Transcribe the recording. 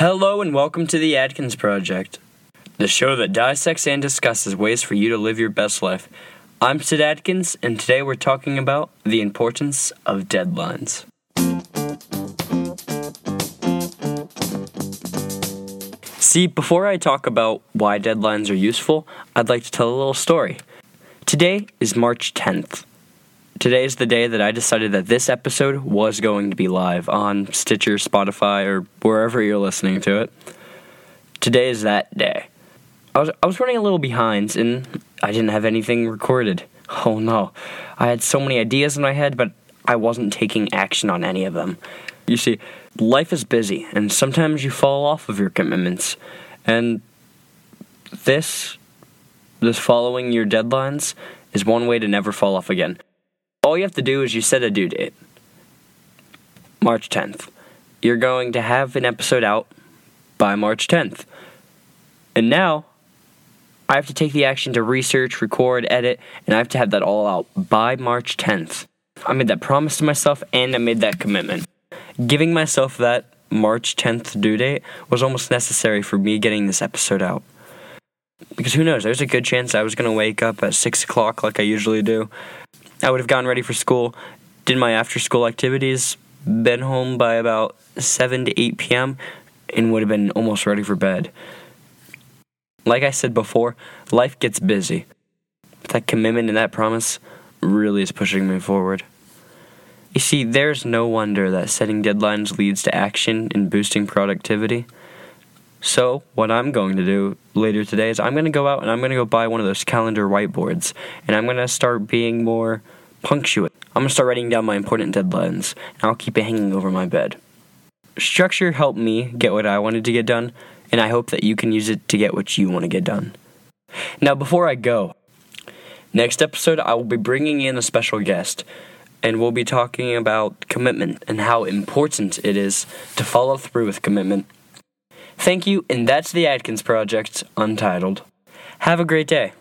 Hello and welcome to the Adkins Project, the show that dissects and discusses ways for you to live your best life. I'm Sid Adkins, and today we're talking about the importance of deadlines. See, before I talk about why deadlines are useful, I'd like to tell a little story. Today is March 10th. Today is the day that I decided that this episode was going to be live on Stitcher, Spotify, or wherever you're listening to it. Today is that day. I was I was running a little behind and I didn't have anything recorded. Oh no. I had so many ideas in my head, but I wasn't taking action on any of them. You see, life is busy and sometimes you fall off of your commitments. And this this following your deadlines is one way to never fall off again. All you have to do is you set a due date. March 10th. You're going to have an episode out by March 10th. And now I have to take the action to research, record, edit, and I have to have that all out by March 10th. I made that promise to myself and I made that commitment. Giving myself that March 10th due date was almost necessary for me getting this episode out. Because who knows, there's a good chance I was going to wake up at 6 o'clock like I usually do. I would have gotten ready for school, did my after school activities, been home by about 7 to 8 p.m., and would have been almost ready for bed. Like I said before, life gets busy. But that commitment and that promise really is pushing me forward. You see, there's no wonder that setting deadlines leads to action and boosting productivity. So, what I'm going to do later today is I'm going to go out and I'm going to go buy one of those calendar whiteboards and I'm going to start being more punctuate. I'm going to start writing down my important deadlines and I'll keep it hanging over my bed. Structure helped me get what I wanted to get done, and I hope that you can use it to get what you want to get done. Now, before I go, next episode I will be bringing in a special guest, and we'll be talking about commitment and how important it is to follow through with commitment. Thank you, and that's the Adkins Project, Untitled. Have a great day.